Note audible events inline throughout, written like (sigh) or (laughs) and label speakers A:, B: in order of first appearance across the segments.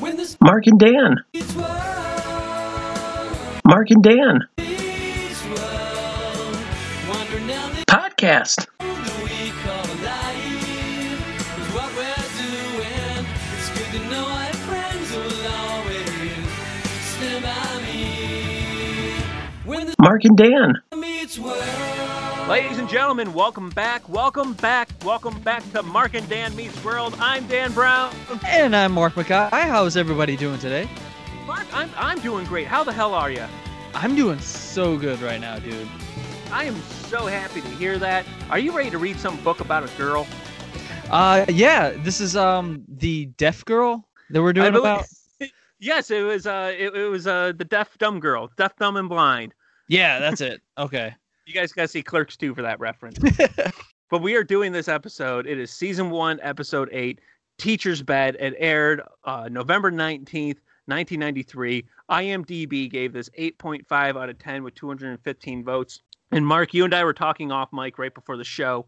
A: Mark and Dan. Mark and Dan. Podcast. Mark and Dan.
B: Ladies and gentlemen, welcome back, welcome back, welcome back to Mark and Dan Meets World. I'm Dan Brown.
C: And I'm Mark Mackaye. How's everybody doing today?
B: Mark, I'm, I'm doing great. How the hell are you?
C: I'm doing so good right now, dude.
B: I am so happy to hear that. Are you ready to read some book about a girl?
C: Uh, yeah, this is um the deaf girl that we're doing
B: believe-
C: about. (laughs)
B: Yes, it was uh it, it was uh the deaf dumb girl, deaf dumb and blind.
C: Yeah, that's it. Okay.
B: You guys got to see Clerks 2 for that reference. (laughs) but we are doing this episode. It is season 1, episode 8, Teacher's Bet. It aired uh, November 19th, 1993. IMDb gave this 8.5 out of 10 with 215 votes. And Mark, you and I were talking off mic right before the show.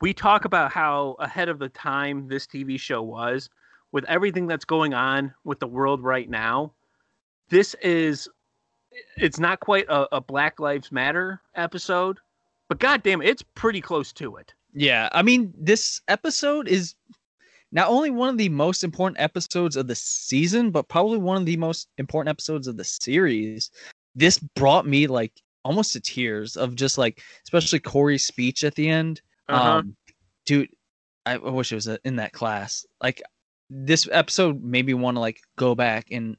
B: We talk about how ahead of the time this TV show was with everything that's going on with the world right now. This is it's not quite a, a Black Lives Matter episode, but goddamn, it's pretty close to it.
C: Yeah, I mean, this episode is not only one of the most important episodes of the season, but probably one of the most important episodes of the series. This brought me like almost to tears of just like, especially Corey's speech at the end.
B: Uh-huh.
C: Um, dude, I, I wish it was in that class. Like, this episode made me want to like go back and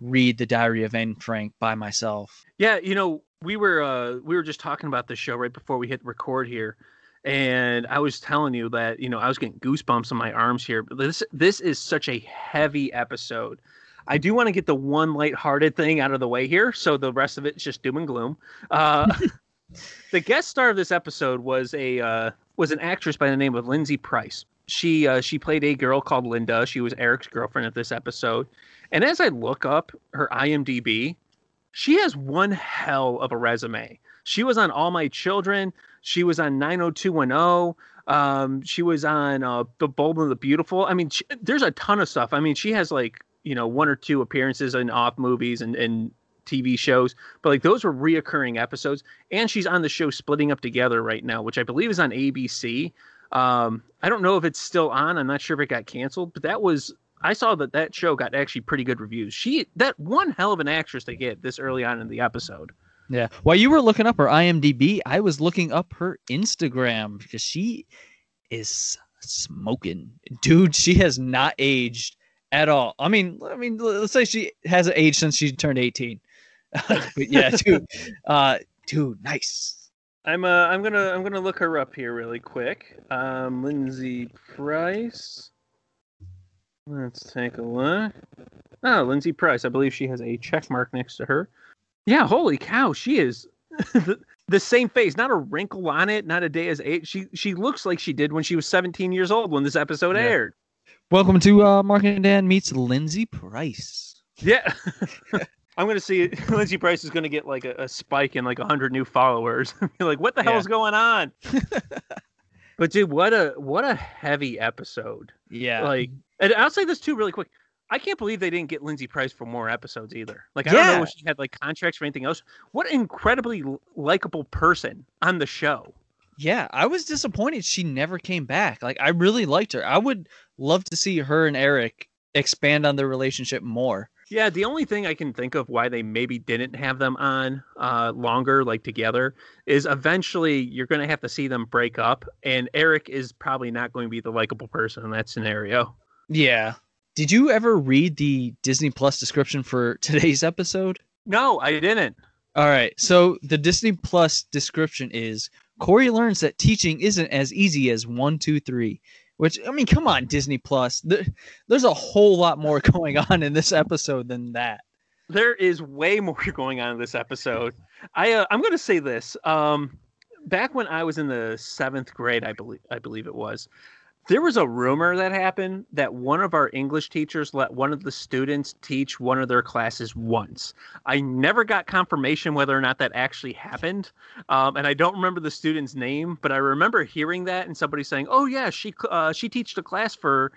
C: read the Diary of Anne Frank by myself.
B: Yeah, you know, we were uh we were just talking about the show right before we hit record here. And I was telling you that, you know, I was getting goosebumps on my arms here. But this this is such a heavy episode. I do want to get the one lighthearted thing out of the way here, so the rest of it's just doom and gloom. Uh (laughs) the guest star of this episode was a uh was an actress by the name of Lindsay Price. She uh she played a girl called Linda. She was Eric's girlfriend at this episode. And as I look up her IMDb, she has one hell of a resume. She was on All My Children. She was on 90210. Um, she was on uh, The Bold and the Beautiful. I mean, she, there's a ton of stuff. I mean, she has like, you know, one or two appearances in off movies and, and TV shows, but like those were reoccurring episodes. And she's on the show Splitting Up Together right now, which I believe is on ABC. Um, I don't know if it's still on. I'm not sure if it got canceled, but that was I saw that that show got actually pretty good reviews. She that one hell of an actress to get this early on in the episode.
C: Yeah. While you were looking up her IMDb, I was looking up her Instagram because she is smoking. Dude, she has not aged at all. I mean, I mean, let's say she hasn't aged since she turned 18. (laughs) but yeah, dude. (laughs) Uh dude, nice.
B: I'm uh I'm gonna I'm gonna look her up here really quick. Um, Lindsay Price. Let's take a look. Oh, Lindsay Price. I believe she has a check mark next to her. Yeah, holy cow, she is the, (laughs) the same face, not a wrinkle on it, not a day as eight. She she looks like she did when she was 17 years old when this episode
C: Yeah.
B: aired.
C: Welcome to uh Mark and Dan meets Lindsay Price.
B: Yeah. (laughs) I'm gonna see (laughs) Lindsay Price is gonna get like a, a spike in like hundred new followers. (laughs) Be like, what the
C: Yeah.
B: hell's going on? (laughs) but dude, what a what a heavy episode.
C: Yeah.
B: Like, and I'll say this too, really quick. I can't believe they didn't get Lindsay Price for more episodes either. Like, I don't know if she had like contracts or anything else. What an incredibly likable person on the show.
C: Yeah, I was disappointed she never came back. Like I really liked her. I would love to see her and Eric expand on their relationship more.
B: Yeah, the only thing I can think of why they maybe didn't have them on uh, longer, like together, is eventually you're going to have to see them break up, and Eric is probably not going to be the likable person in that scenario.
C: Yeah. Did you ever read the Disney Plus description for (laughs) today's episode?
B: No, I didn't.
C: All right. So the Disney Plus description is Corey learns that teaching isn't as easy as one, two, three. Which I mean, come on, Disney Plus. There, there's a whole lot more (laughs) going on in this episode than that.
B: There is way more (laughs) going on in this episode. I uh, I'm going to say this. Um, back when I was in the seventh grade, I believe I believe it was. There was a rumor that happened that one of our English teachers let one of the students teach one of their classes once. I never got confirmation whether or not that actually happened, um, and I don't remember the student's name, but I remember hearing that and somebody saying, "Oh yeah, she uh, she teached a class for."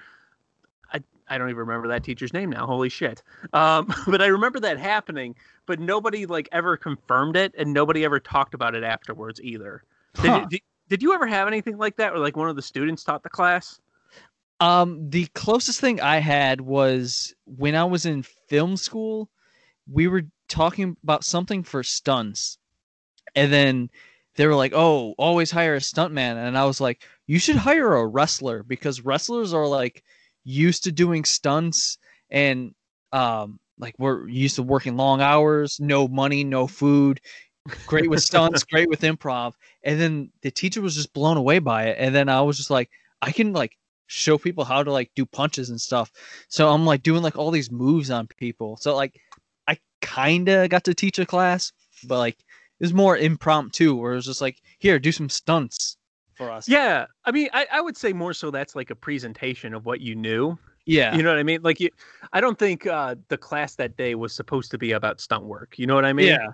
B: I, I don't even remember that teacher's name now. Holy shit! Um, (laughs) but I remember that happening, but nobody like ever confirmed it, and nobody ever talked about it afterwards either.
C: Huh.
B: you, did, did you ever have anything like that, where like one of the students taught the class?
C: Um, the closest thing I had was when I was in film school. We were talking about something for stunts, and then they were like, "Oh, always hire a stuntman," and I was like, "You should hire a wrestler because wrestlers are like used to doing stunts and um like we're used to working long hours, no money, no food." Great with stunts, great with improv. And then the teacher was just blown away by it. And then I was just like, I can like show people how to like do punches and stuff. So I'm like doing like all these moves on people. So like I kind of got to teach a class, but like it was more impromptu where it was just like, here, do some stunts for us.
B: Yeah, I mean, I, I would say more so that's like a presentation of what you knew.
C: Yeah.
B: You know what I mean? Like, you, I don't think uh, the class that day was supposed to be about stunt work. You know what I mean?
C: Yeah.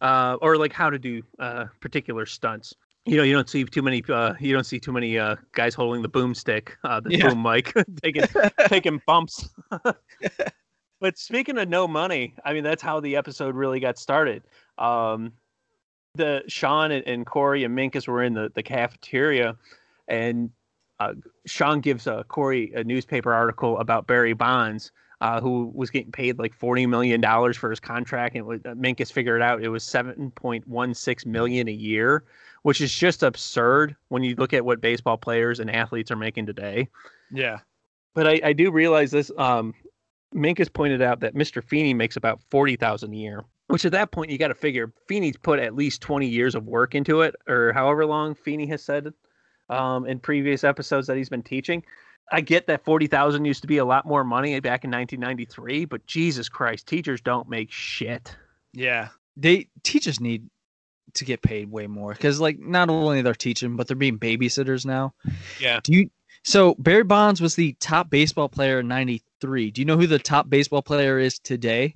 B: Uh, or like how to do uh, particular stunts. You know, you don't see too many. Uh, you don't see too many uh, guys holding the boomstick, uh, the
C: Yeah.
B: boom mic, (laughs) taking (laughs) taking bumps. (laughs) but speaking of no money, I mean that's how the episode really got started. Um, the Sean and, and Corey and Minkus were in the, the cafeteria, and uh, Sean gives uh, Corey a newspaper article about Barry Bonds, uh, who was getting paid like forty million dollars for his contract, and was, uh, Minkus figured out it was seven point one six million a year, which is just absurd when you look at what baseball players and athletes are making today.
C: Yeah.
B: But I, I do realize this. Um, Minkus pointed out that Mr. Feeney makes about forty thousand a year, which at that point you got to figure Feeney's put at least twenty years of work into it, or however long Feeney has said um, in previous episodes that he's been teaching. I get that forty thousand used to be a lot more money back in nineteen ninety three, but Jesus Christ, teachers don't make shit.
C: Yeah. They teachers need to get paid way more because like not only they're teaching, but they're being babysitters now.
B: Yeah.
C: Do you so Barry Bonds was the top baseball player in ninety three. Do you know who the top baseball player is today?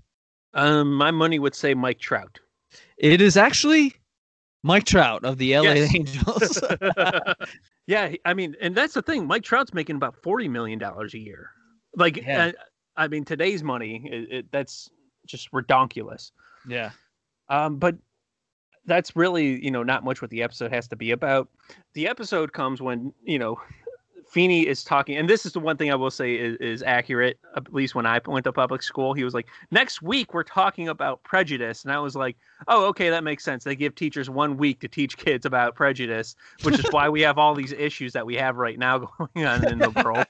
B: Um, my money would say Mike Trout.
C: It is actually Mike Trout of the LA
B: Yes. (laughs)
C: Angels. (laughs)
B: yeah, I mean, and that's the thing. Mike Trout's making about forty million dollars a year. Like,
C: Yeah.
B: uh, I mean, today's money, it, it, that's just redonkulous.
C: yeah.
B: Um, but that's really, you know, not much what the episode has to be about. The episode comes when, you know, Feeney is talking, and this is the one thing I will say is, is accurate, at least when I went to public school. He was like, next week we're talking about prejudice. And I was like, oh, okay, that makes sense. They give teachers one week to teach kids about prejudice, which is why we have all these issues that we have right now (laughs) going on in the world.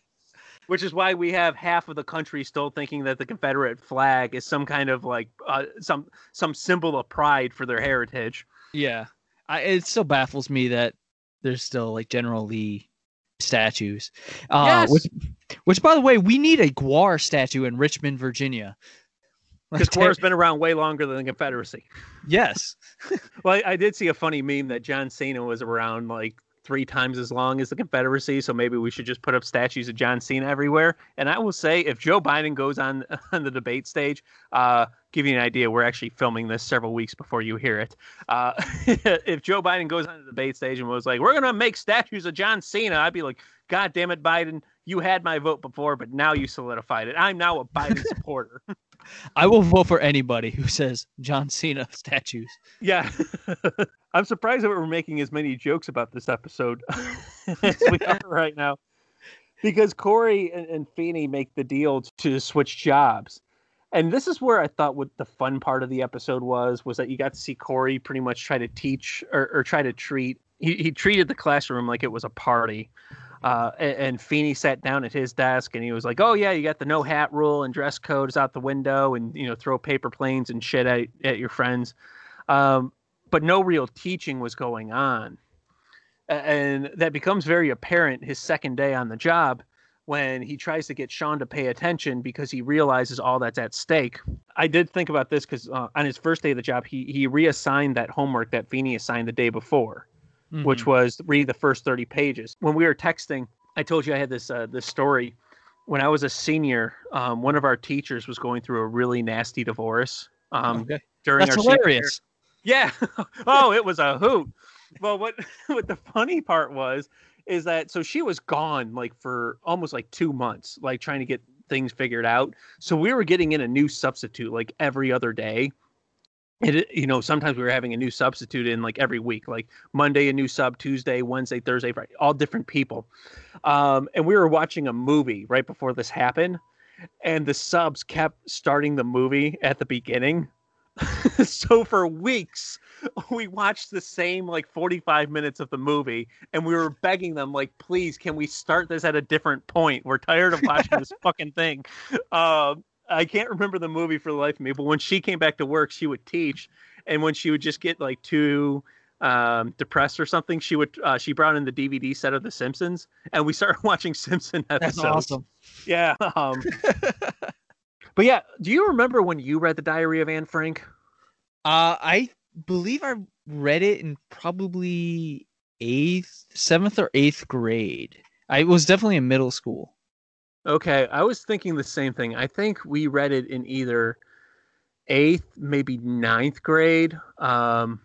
B: Which is why we have half of the country still thinking that the Confederate flag is some kind of like uh, some some symbol of pride for their heritage.
C: Yeah. I, it still baffles me that there's still like General Lee statues. Uh,
B: Yes.
C: Which, which, by the way, we need a GWAR statue in Richmond, Virginia.
B: Because GWAR's been around way longer than the Confederacy.
C: Yes. (laughs)
B: Well, I, I did see a funny meme that John Cena was around like three times as long as the Confederacy, so maybe we should just put up statues of John Cena everywhere. And I will say, if Joe Biden goes on (laughs) on the debate stage, uh, give you an idea, we're actually filming this several weeks before you hear it. Uh, (laughs) if Joe Biden goes on the debate stage and was like, "We're gonna make statues of John Cena," I'd be like, "God damn it, Biden! You had my vote before, but now you solidified it. I'm now a Biden (laughs) supporter."
C: I will vote for anybody who says John Cena (laughs) statues.
B: Yeah. (laughs) I'm surprised that we're making as many jokes about this episode (laughs) as we are right now. Because Corey and, and Feeney make the deal to switch jobs. And this is where I thought what the fun part of the episode was, was that you got to see Corey pretty much try to teach or, or try to treat he, he treated the classroom like it was a party. Uh, and, and Feeney sat down at his desk and he was like, "Oh yeah, you got the no hat rule and dress codes out the window, and you know throw paper planes and shit at at your friends." Um, but no real teaching was going on. And that becomes very apparent his second day on the job when he tries to get Sean to pay attention because he realizes all that's at stake. I did think about this because uh, on his first day of the job, he, he reassigned that homework that Feeney assigned the day before, which
C: Mm-hmm.
B: was read the first 30 pages. When we were texting, I told you I had this, uh, this story. When I was a senior, um, one of our teachers was going through a really nasty divorce um,
C: Okay.
B: during
C: That's
B: our
C: hilarious.
B: Yeah. (laughs) oh, it was a hoot. Well, what (laughs) what the funny part was is that so she was gone like for almost like two months, like trying to get things figured out. So we were getting in a new substitute like every other day. It, you know, sometimes we were having a new substitute in like every week, like Monday a new sub, Tuesday, Wednesday, Thursday, Friday, all different people. Um, and we were watching a movie right before this happened, and the subs kept starting the movie at the beginning. (laughs) so for weeks we watched the same like 45 minutes of the movie and we were begging them like please can we start this at a different point we're tired of watching this (laughs) fucking thing um, i can't remember the movie for the life of me but when she came back to work she would teach and when she would just get like too um, depressed or something she would uh, she brought in the dvd set of the simpsons and we started (laughs) watching simpson episodes
C: That's awesome.
B: yeah (laughs) um, (laughs) but yeah do you remember when you read the diary of anne frank
C: Uh, I believe I read it in probably eighth, seventh or eighth grade. I was definitely in middle school.
B: Okay, I was thinking the same thing. I think we read it in either eighth, maybe ninth grade. Um,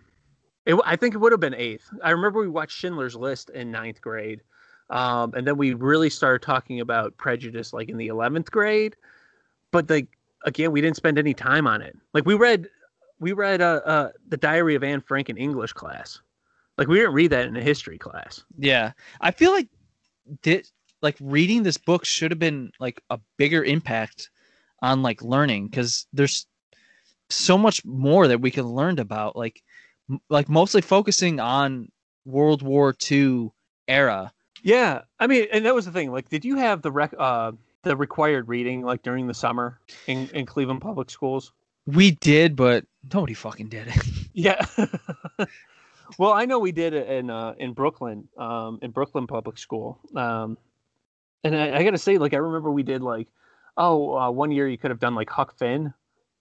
B: it, I think it would have been eighth. I remember we watched Schindler's List in ninth grade, um, and then we really started talking about prejudice like in the eleventh grade. But like again, we didn't spend any time on it. Like we read, we read uh, uh, the Diary of Anne Frank in English class. Like we didn't read that in a history class.
C: Yeah, I feel like this, like reading this book should have been like a bigger impact on like learning because there's so much more that we can learn about. Like, m- like mostly focusing on World War II era.
B: Yeah, I mean, and that was the thing. Like, did you have the rec- uh, the required reading like during the summer in, in Cleveland public schools?
C: We did, but nobody fucking did it. (laughs)
B: Yeah. (laughs) well, I know we did it in uh, in Brooklyn, um, in Brooklyn public school. Um, and I, I got to say, like, I remember we did like, oh, uh, one year you could have done like Huck Finn,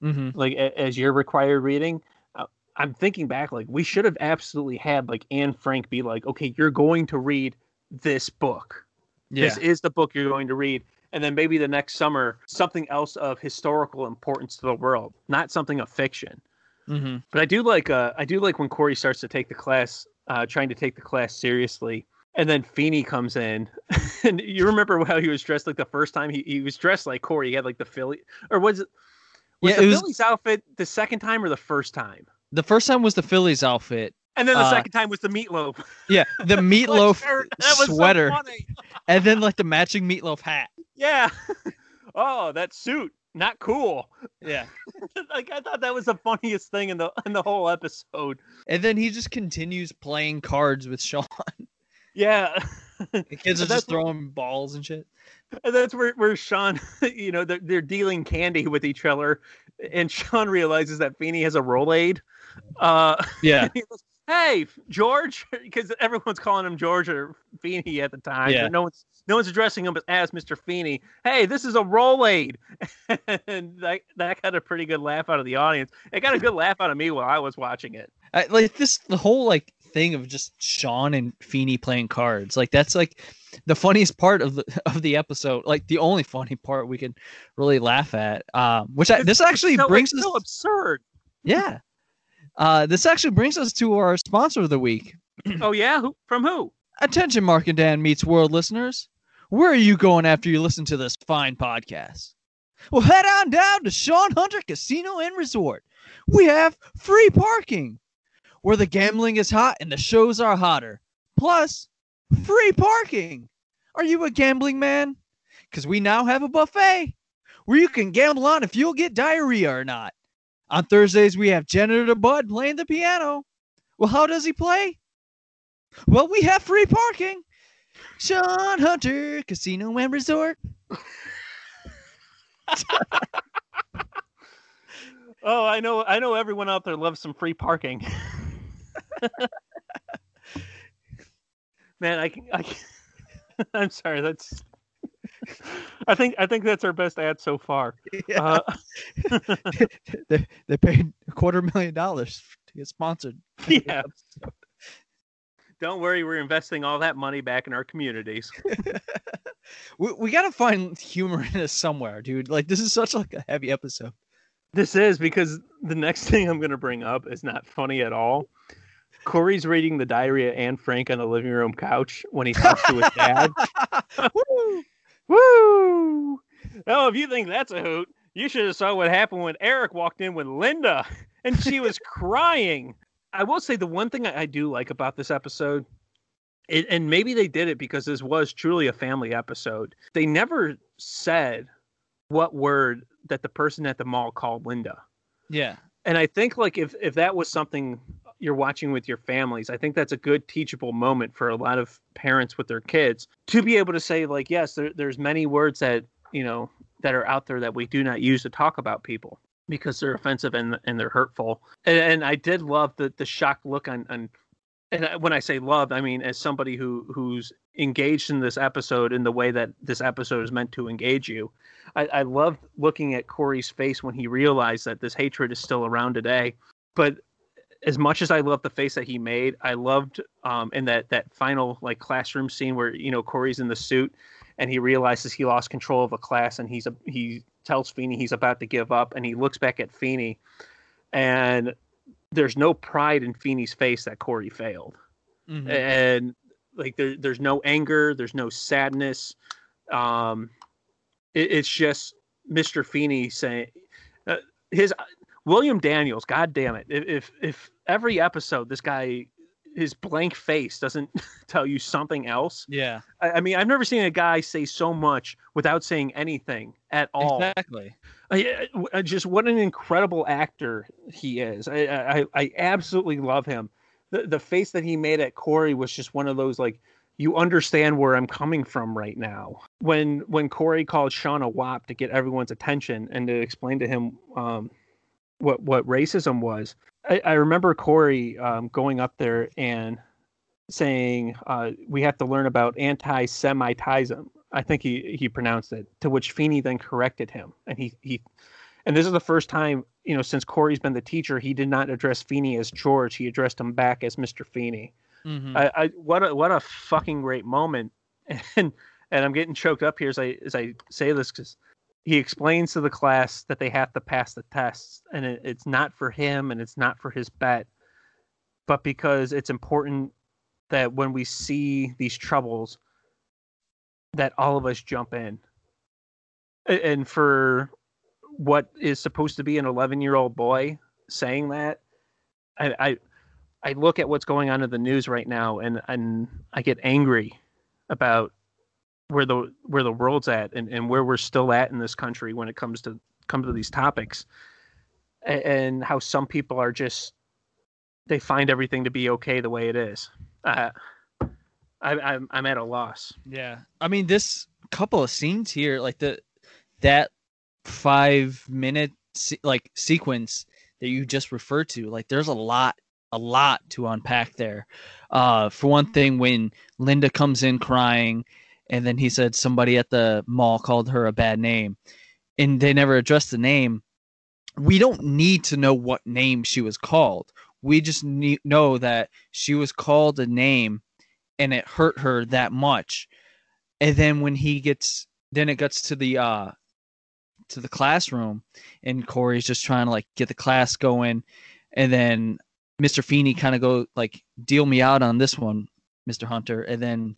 C: hmm
B: like a, as your required reading. Uh, I'm thinking back, like we should have absolutely had like Anne Frank be like, okay, you're going to read this book.
C: Yeah,
B: This is the book you're going to read. And then maybe the next summer, something else of historical importance to the world, not something of fiction.
C: hmm
B: But I do like uh, I do like when Corey starts to take the class, uh, trying to take the class seriously, and then Feeney comes in, (laughs) and you remember how he was dressed like the first time he, he was dressed like Corey. He had like the Philly, or was it was
C: Yeah,
B: the
C: it was-
B: Phillies outfit the second time or the first time?
C: the first time was the Phillies outfit.
B: And then the
C: Uh,
B: second time was the meatloaf (laughs)
C: Yeah, the (laughs) meatloaf
B: shirt. That so
C: sweater, and then like the matching meatloaf hat.
B: Yeah. oh, that suit, not cool.
C: Yeah,
B: like I thought that was the funniest thing in the in the whole episode.
C: and then he just continues playing cards with Sean.
B: Yeah. (laughs)
C: The kids are just throwing balls and shit.
B: And that's where, where Sean, (laughs) you know, they're, they're dealing candy with each other, and Sean realizes that Feeney has a Rolaid. Uh, (laughs)
C: Yeah,
B: he goes, hey, George, because everyone's calling him George or Feeney at the time.
C: Yeah.
B: No one's no one's addressing him as Mr. Feeney. Hey, this is a Rolaid, and that that got a pretty good laugh out of the audience. It got a good laugh out of me while I was watching it.
C: I, like this the whole like thing of just Sean and Feeney playing cards. Like that's like the funniest part of the (laughs) of the episode. Like the only funny part we can really laugh at. Um, which I, this actually
B: so,
C: brings us
B: so absurd.
C: yeah. Uh, this actually brings us to our sponsor of the week.
B: oh yeah, who, from who?
C: Attention, Mark and Dan meets world listeners. Where are you going after you listen to this fine podcast? Well, head on down to Sean Hunter Casino and Resort. We have free parking where the gambling is hot and the shows are hotter. Plus, free parking. Are you a gambling man? Because we now have a buffet where you can gamble on if you'll get diarrhea or not. On Thursdays, we have Janitor Bud playing the piano. Well, how does he play? Well, we have free parking. Sean Hunter Casino and Resort. (laughs)
B: Oh, I know. I know. Everyone out there loves some free parking. (laughs) Man, I can. I can (laughs) I'm sorry. That's. I think. I think that's our best ad so far. Uh, (laughs)
C: they, they paid a quarter million dollars to get sponsored. (laughs)
B: yeah. Don't worry, we're investing all that money back in our communities.
C: We, we gotta find humor in this somewhere, dude. Like this is such like a heavy episode.
B: This is because the next thing I'm going to bring up is not funny at all. Corey's reading the diary of Anne Frank on the living room couch when he talks to his dad. (laughs) (laughs)
C: Woo!
B: Woo! oh, if you think that's a hoot, you should have saw what happened when Eric walked in with Linda (laughs) and she was crying. I will say the one thing I, I do like about this episode, it, and maybe they did it because this was truly a family episode. They never said what word that the person at the mall called Linda.
C: Yeah.
B: And I think like if if that was something you're watching with your families, I think that's a good teachable moment for a lot of parents with their kids to be able to say like, yes, there, there's many words that you know that are out there that we do not use to talk about people because they're offensive and and they're hurtful. And, and I did love the the shocked look on on. And when I say love, I mean as somebody who who's engaged in this episode in the way that this episode is meant to engage you. I, I loved looking at Corey's face when he realized that this hatred is still around today. But as much as I love the face that he made, I loved um in that that final like classroom scene where you know Corey's in the suit and he realizes he lost control of a class and he's a, he tells Feeny he's about to give up and he looks back at Feeny and there's no pride in Feeny's face that Corey failed.
C: Mhm.
B: And like there, there's no anger, there's no sadness. Um it, it's just Mr. Feeney saying uh, his William Daniels, god damn it. If, if if every episode this guy his blank face doesn't (laughs) tell you something else.
C: Yeah.
B: I, I mean, I've never seen a guy say so much without saying anything at all.
C: Exactly.
B: I, I- just what an incredible actor he is. I, I, I absolutely love him. The the face that he made at Corey was just one of those like you understand where I'm coming from right now. When when Corey called Sean a wop to get everyone's attention and to explain to him um, what what racism was, I, I remember Corey um, going up there and saying uh, we have to learn about anti-Semitism. I think he he pronounced it. To which Feeney then corrected him, and he he, and this is the first time you know since Corey's been the teacher, he did not address Feeney as George. He addressed him back as Mr. Feeney.
C: Mhm.
B: I, I what a what a fucking great moment, (laughs) and and I'm getting choked up here as I as I say this because he explains to the class that they have to pass the tests, and it, it's not for him and it's not for his bet, but because it's important that when we see these troubles, that all of us jump in, and for what is supposed to be an 11 year old boy saying that, I, I I look at what's going on in the news right now and and I get angry about where the where the world's at and, and where we're still at in this country when it comes to comes to these topics and, and how some people are just they find everything to be okay the way it is. Uh, I, I'm I'm at a loss.
C: Yeah. I mean, this couple of scenes here, like the that five minute se- like sequence that you just referred to, like there's a lot, a lot to unpack there. Uh, for one thing, when Linda comes in crying, and then he said somebody at the mall called her a bad name, and they never addressed the name. We don't need to know what name she was called. We just need know that she was called a name and it hurt her that much. And then when he gets then it gets to the uh to the classroom and Corey's just trying to like get the class going and then Mr. Feeney kind of go like deal me out on this one, Mr. Hunter, and then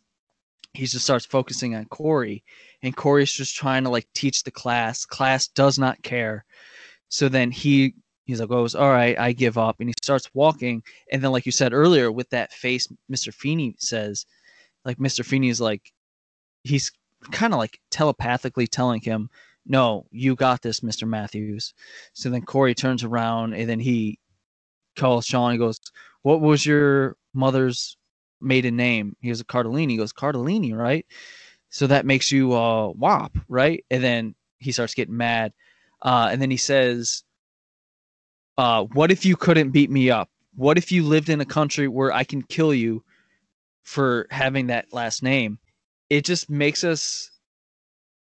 C: he just starts focusing on Corey and Corey's just trying to like teach the class. Class does not care. So then he he's like oh, goes, All right, I give up and he starts walking and then like you said earlier with that face Mr. Feeney says, like Mr. Feeney is like he's kind of like telepathically telling him, No, you got this, Mr. Matthews. So then Corey turns around and then he calls Sean and goes, What was your mother's maiden name? He was a Cardellini. He goes, Cardellini, right? So that makes you uh WAP, right? And then he starts getting mad. Uh, and then he says, uh, what if you couldn't beat me up? What if you lived in a country where I can kill you for having that last name? It just makes us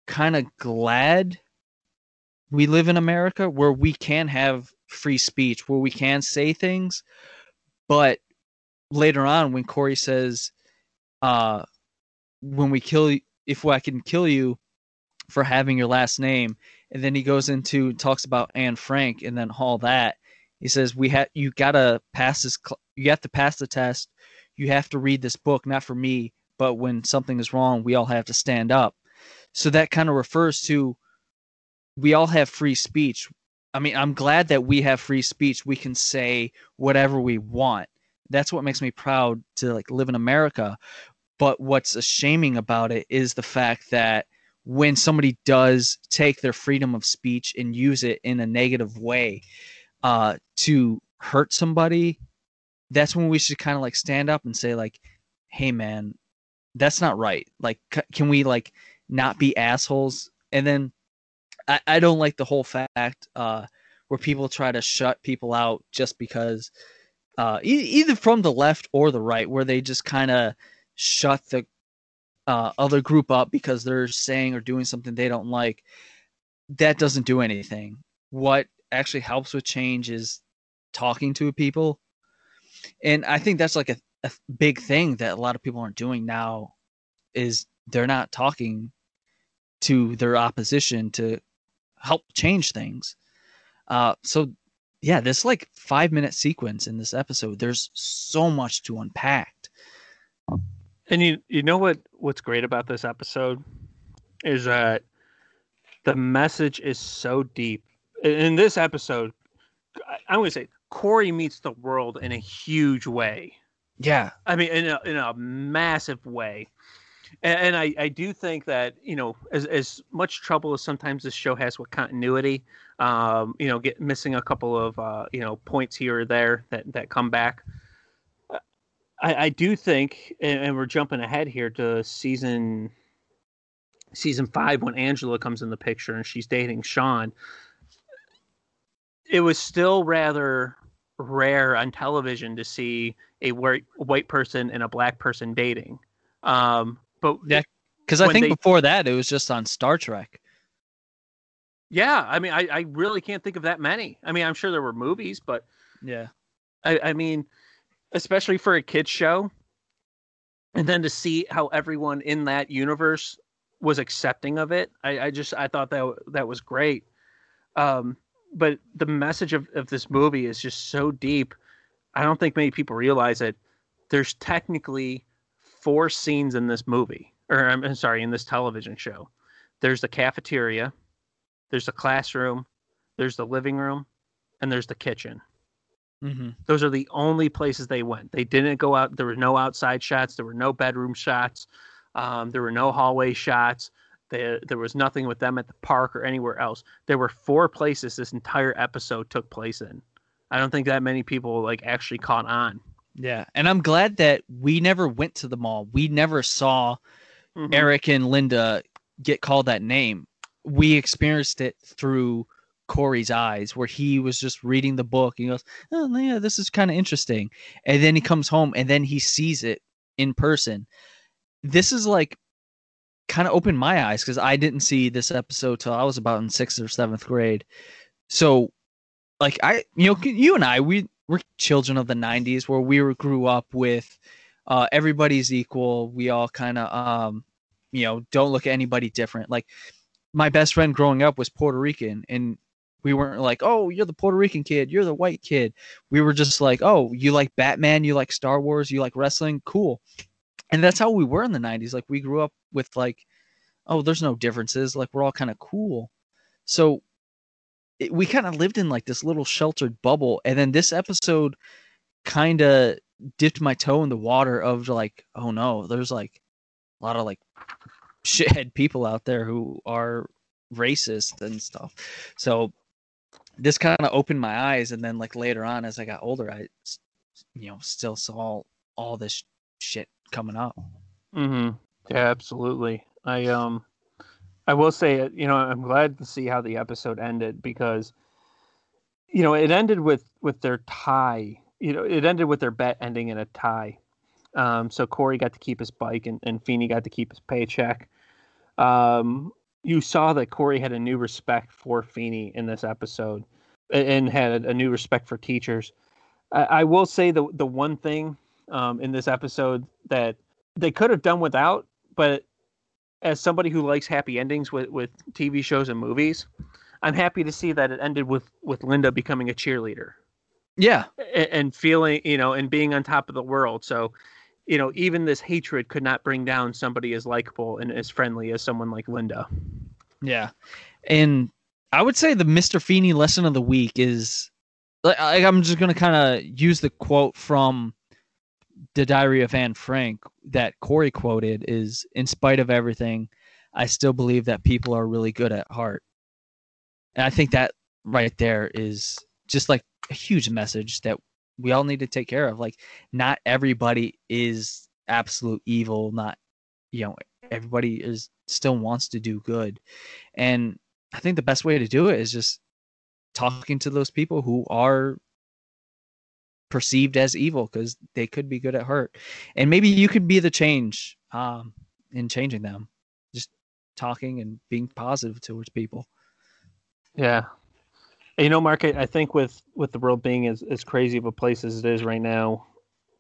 C: kind of glad we live in America where we can have free speech, where we can say things. But later on, when Corey says, uh, when we kill you, if I can kill you for having your last name, and then he goes into talks about Anne Frank and then all that. He says we have you gotta pass this. cl- You have to pass the test. You have to read this book, not for me, but when something is wrong, we all have to stand up. So that kind of refers to we all have free speech. I mean, I'm glad that we have free speech. We can say whatever we want. That's what makes me proud to like live in America. But what's shaming about it is the fact that when somebody does take their freedom of speech and use it in a negative way uh, to hurt somebody, that's when we should kind of like stand up and say like, "Hey, man, that's not right. Like, c- can we like not be assholes?" And then I, I don't like the whole fact uh, where people try to shut people out just because uh, e- either from the left or the right, where they just kind of shut the uh, other group up because they're saying or doing something they don't like. That doesn't do anything. What actually helps with change is talking to people, and I think that's like a, a big thing that a lot of people aren't doing now. Is they're not talking to their opposition to help change things. Uh, so yeah, this like five minute sequence in this episode, there's so much to unpack.
B: And you you know what what's great about this episode is that the message is so deep. In- this episode, I- I'm going to say Corey meets the world in a huge way.
C: Yeah,
B: I mean, in a in a massive way. And, and I, I do think that you know as as much trouble as sometimes this show has with continuity, um, you know, get missing a couple of uh, you know points here or there that that come back. I, I do think, and, and we're jumping ahead here to season season five when Angela comes in the picture and she's dating Sean. It was still rather rare on television to see a white white person and a black person dating. Um, but
C: Yeah. because I think
B: they-
C: before that it was just on Star Trek.
B: yeah, I mean, I, I really can't think of that many. I mean, I'm sure there were movies, but
C: Yeah,
B: I, I mean, especially for a kids show, and then to see how everyone in that universe was accepting of it, I, I just I thought that that was great. Um, but the message of, of this movie is just so deep. I don't think many people realize it. There's technically four scenes in this movie, or I'm sorry, in this television show. There's the cafeteria, there's the classroom, there's the living room, and there's the kitchen.
C: hmm
B: Those are the only places they went. They didn't go out. There were no outside shots. There were no bedroom shots. Um, there were no hallway shots. There, there was nothing with them at the park or anywhere else. There were four places this entire episode took place in. I don't think that many people like actually caught on.
C: Yeah, and I'm glad that we never went to the mall. We never saw
B: Mhm.
C: Eric and Linda get called that name. We experienced it through Corey's eyes, where he was just reading the book. And he goes, "Oh yeah, this is kind of interesting," and then he comes home and then he sees it in person. This is like kind of opened my eyes because I didn't see this episode till I was about in sixth or seventh grade. So, like I, you know, you and I, we were children of the '90s, where we were grew up with uh, everybody's equal. We all kind of, um, you know, don't look at anybody different. Like my best friend growing up was Puerto Rican, and we weren't like, oh, you're the Puerto Rican kid, you're the white kid. We were just like, oh, you like Batman, you like Star Wars, you like wrestling, cool. And that's how we were in the '90s. Like we grew up with like, oh, there's no differences. Like we're all kind of cool. So it, we kind of lived in like this little sheltered bubble, and then this episode kind of dipped my toe in the water of like, oh no, there's like a lot of like shithead people out there who are racist and stuff. So this kind of opened my eyes, and then like later on, as I got older, I you know, still saw all this shit coming up.
B: Mm-hmm. Yeah, absolutely. I um, I will say, uh, you know, I'm glad to see how the episode ended because, you know, it ended with with their tie. You know, it ended with their bet ending in a tie. Um, so Corey got to keep his bike, and and Feeney got to keep his paycheck. Um, you saw that Corey had a new respect for Feeney in this episode, a- and had a new respect for teachers. I, I will say the the one thing um, in this episode that they could have done without, but as somebody who likes happy endings with, with TV shows and movies, I'm happy to see that it ended with with Linda becoming a cheerleader
C: Yeah,
B: and, and feeling, you know, and being on top of the world. So, you know, even this hatred could not bring down somebody as likable and as friendly as someone like Linda.
C: yeah, and I would say the Mr. Feeney lesson of the week is like I'm just gonna kind of use the quote from the Diary of Anne Frank that Corey quoted is in spite of everything, I still believe that people are really good at heart. And I think that right there is just like a huge message that we all need to take care of. Like not everybody is absolute evil, not you know, everybody is still wants to do good. And I think the best way to do it is just talking to those people who are perceived as evil because they could be good at heart and maybe you could be the change um in changing them just talking and being positive towards people
B: Yeah. You know, Mark, I think with with the world being as, as crazy of a place as it is right now,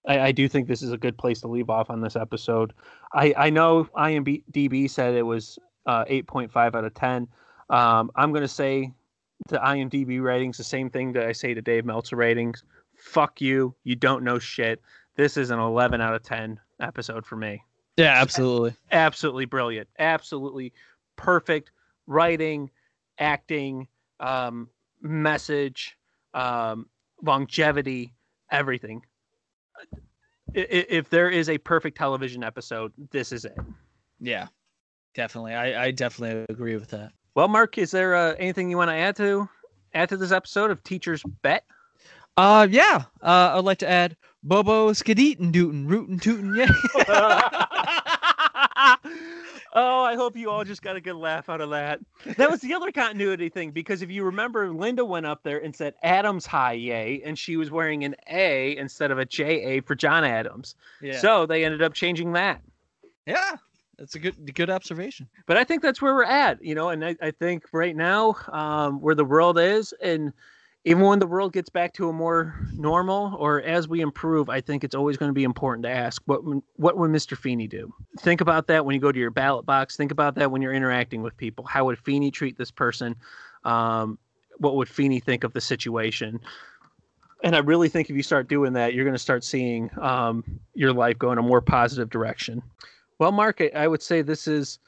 B: I, I do think this is a good place to leave off on this episode. I, I know IMDb said it was uh, 8.5 out of 10. Um, I'm going to say the IMDb ratings the same thing that I say to Dave Meltzer ratings. Fuck you. You don't know shit. This is an 11 out of 10 episode for me
C: yeah absolutely
B: absolutely brilliant, absolutely perfect writing, acting, um, message, um, longevity, everything. If there is a perfect television episode, this is it.
C: yeah definitely i i definitely agree with that
B: Well, Mark, is there uh, anything you want to add to add to this episode of Teacher's Bet?
C: Uh yeah uh i'd like to add bobo skadeetin dootin rootin tootin yeah (laughs)
B: oh, I hope you all just got a good laugh out of that. That was the other continuity thing because if you remember, Linda went up there and said Adams High Yay, and she was wearing an A instead of a J A for John Adams.
C: yeah
B: So they ended up changing that.
C: yeah that's a good good observation
B: But I think that's where we're at, you know, and I, I think right now, um, where the world is, and even when the world gets back to a more normal or as we improve, I think it's always going to be important to ask what would- what would Mr. Feeney do? Think about that when you go to your ballot box. Think about that when you're interacting with people. How would Feeney treat this person? Um, what would Feeney think of the situation? And I really think if you start doing that, you're going to start seeing um, your life go in a more positive direction. Well, Mark, I, I would say this is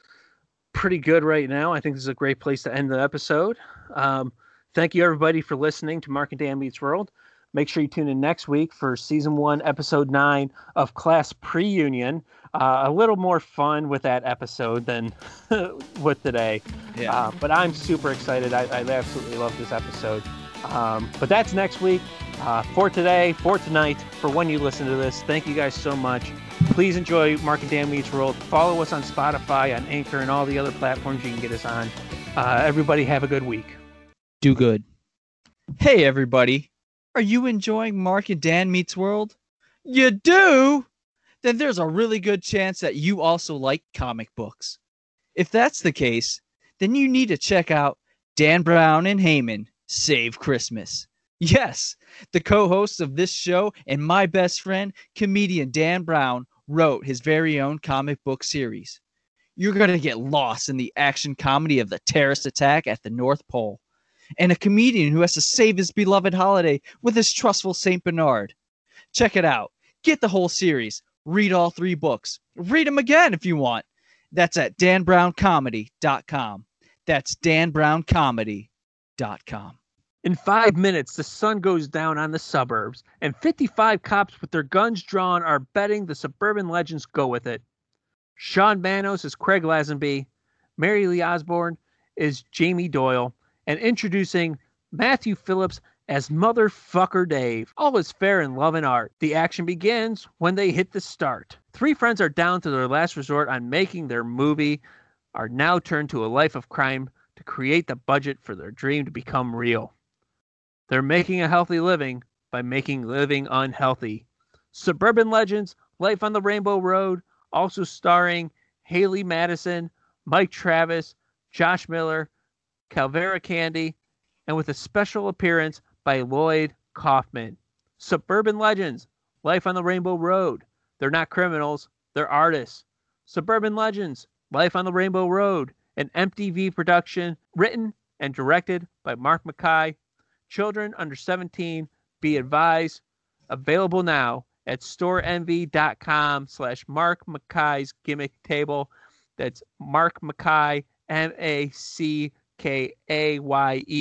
B: pretty good right now. I think this is a great place to end the episode. Um, thank you, everybody, for listening to Mark and Dan Meets World. Make sure you tune in next week for season one, episode nine of Class Pre Union. Uh, a little more fun with that episode than (laughs) with today. Uh, but I'm super excited. I, I absolutely love this episode. Um, but that's next week. Uh, for today, for tonight, for when you listen to this, thank you guys so much. Please enjoy Mark and Dan Meets World. Follow us on Spotify, on Anchor, and all the other platforms you can get us on. Uh, everybody have a good week.
C: Do good. Hey, everybody. Are you enjoying Mark and Dan Meets World? You do? Then there's a really good chance that you also like comic books. If that's the case, then you need to check out Dan Brown and Heyman Save Christmas. Yes, the co hosts of this show and my best friend, comedian Dan Brown, wrote his very own comic book series. You're going to get lost in the action comedy of the terrorist attack at the North Pole and a comedian who has to save his beloved holiday with his trustful St. Bernard. Check it out. Get the whole series. Read all three books. Read them again if you want. That's at danbrowncomedy.com. That's danbrowncomedy.com.
B: In five minutes, the sun goes down on the suburbs, and 55 cops with their guns drawn are betting the suburban legends go with it. Sean Manos is Craig Lazenby, Mary Lee Osborne is Jamie Doyle, and introducing Matthew Phillips as Motherfucker Dave. All is fair in love and art. The action begins when they hit the start. Three friends are down to their last resort on making their movie, are now turned to a life of crime to create the budget for their dream to become real. They're making a healthy living by making living unhealthy. Suburban Legends, Life on the Rainbow Road, also starring Haley Madison, Mike Travis, Josh Miller, Calvera Candy, and with a special appearance by Lloyd Kaufman. Suburban Legends, Life on the Rainbow Road. They're not criminals, they're artists. Suburban Legends, Life on the Rainbow Road, an MTV production written and directed by Mark Mackaye. Children under 17, be advised. Available now at storenvy.com slash Mark Mackaye's gimmick table. That's Mark Mackaye, M A C K A Y E.